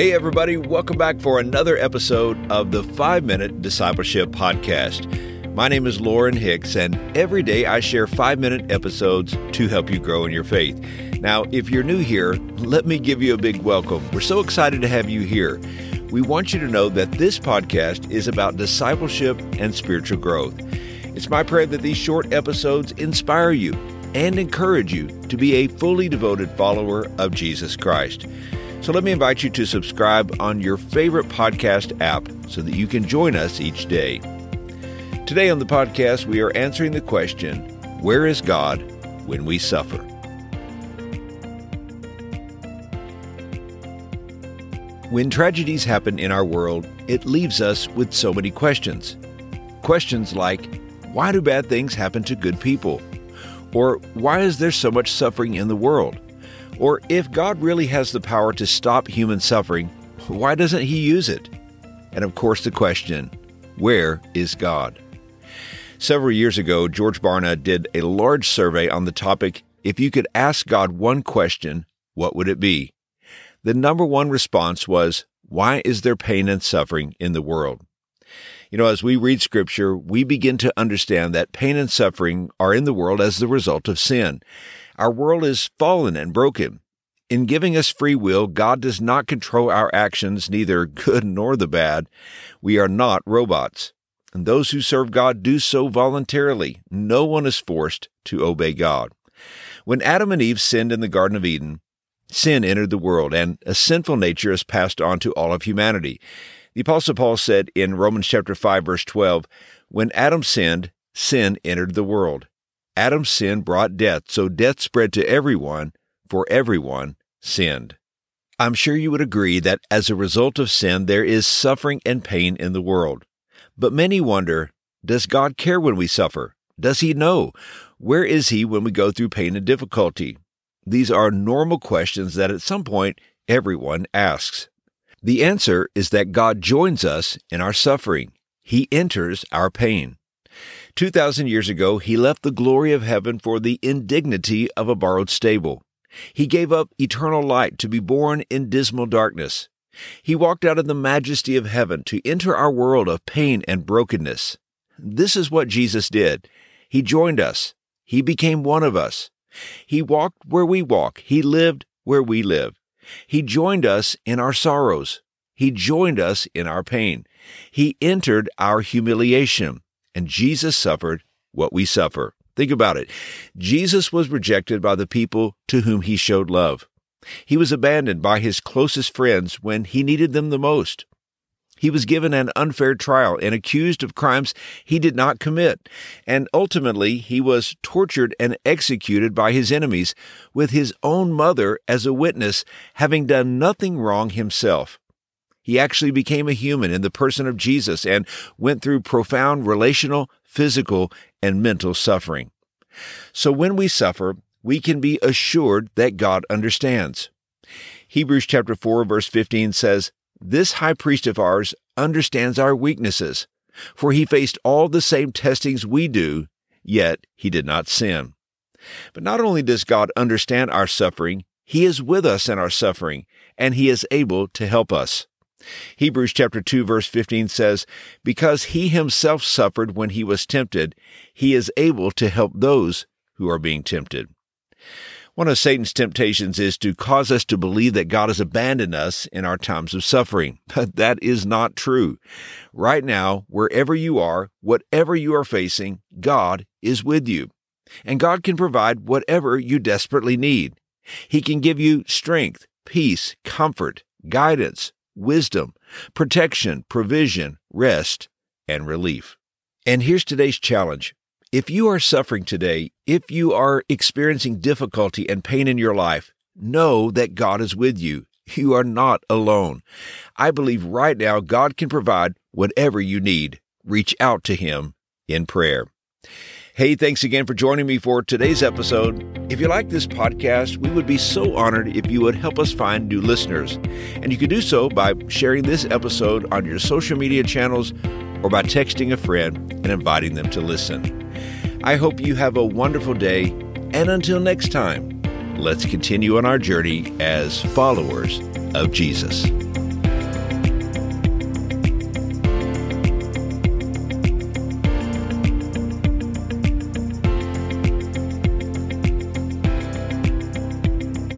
Hey, everybody, welcome back for another episode of the 5 Minute Discipleship Podcast. My name is Lauren Hicks, and every day I share 5 minute episodes to help you grow in your faith. Now, if you're new here, let me give you a big welcome. We're so excited to have you here. We want you to know that this podcast is about discipleship and spiritual growth. It's my prayer that these short episodes inspire you and encourage you to be a fully devoted follower of Jesus Christ. So let me invite you to subscribe on your favorite podcast app so that you can join us each day. Today on the podcast, we are answering the question Where is God when we suffer? When tragedies happen in our world, it leaves us with so many questions. Questions like Why do bad things happen to good people? Or why is there so much suffering in the world? Or if God really has the power to stop human suffering, why doesn't He use it? And of course, the question where is God? Several years ago, George Barna did a large survey on the topic if you could ask God one question, what would it be? The number one response was, Why is there pain and suffering in the world? You know, as we read scripture, we begin to understand that pain and suffering are in the world as the result of sin. Our world is fallen and broken. In giving us free will, God does not control our actions, neither good nor the bad. We are not robots. And those who serve God do so voluntarily. No one is forced to obey God. When Adam and Eve sinned in the Garden of Eden, sin entered the world, and a sinful nature is passed on to all of humanity. The Apostle Paul said in Romans chapter 5, verse 12, When Adam sinned, sin entered the world. Adam's sin brought death, so death spread to everyone, for everyone sinned. I'm sure you would agree that as a result of sin, there is suffering and pain in the world. But many wonder Does God care when we suffer? Does He know? Where is He when we go through pain and difficulty? These are normal questions that at some point everyone asks. The answer is that God joins us in our suffering. He enters our pain. 2,000 years ago, he left the glory of heaven for the indignity of a borrowed stable. He gave up eternal light to be born in dismal darkness. He walked out of the majesty of heaven to enter our world of pain and brokenness. This is what Jesus did. He joined us. He became one of us. He walked where we walk. He lived where we live. He joined us in our sorrows. He joined us in our pain. He entered our humiliation and Jesus suffered what we suffer. Think about it. Jesus was rejected by the people to whom he showed love. He was abandoned by his closest friends when he needed them the most. He was given an unfair trial and accused of crimes he did not commit. And ultimately, he was tortured and executed by his enemies, with his own mother as a witness, having done nothing wrong himself. He actually became a human in the person of Jesus and went through profound relational, physical, and mental suffering. So when we suffer, we can be assured that God understands. Hebrews chapter 4 verse 15 says, "This high priest of ours understands our weaknesses, for he faced all the same testings we do, yet he did not sin." But not only does God understand our suffering, he is with us in our suffering, and he is able to help us. Hebrews chapter 2 verse 15 says, Because he himself suffered when he was tempted, he is able to help those who are being tempted. One of Satan's temptations is to cause us to believe that God has abandoned us in our times of suffering. But that is not true. Right now, wherever you are, whatever you are facing, God is with you. And God can provide whatever you desperately need. He can give you strength, peace, comfort, guidance, wisdom, protection, provision, rest, and relief. And here's today's challenge. If you are suffering today, if you are experiencing difficulty and pain in your life, know that God is with you. You are not alone. I believe right now God can provide whatever you need. Reach out to Him in prayer. Hey, thanks again for joining me for today's episode. If you like this podcast, we would be so honored if you would help us find new listeners. And you can do so by sharing this episode on your social media channels or by texting a friend and inviting them to listen. I hope you have a wonderful day, and until next time, let's continue on our journey as followers of Jesus.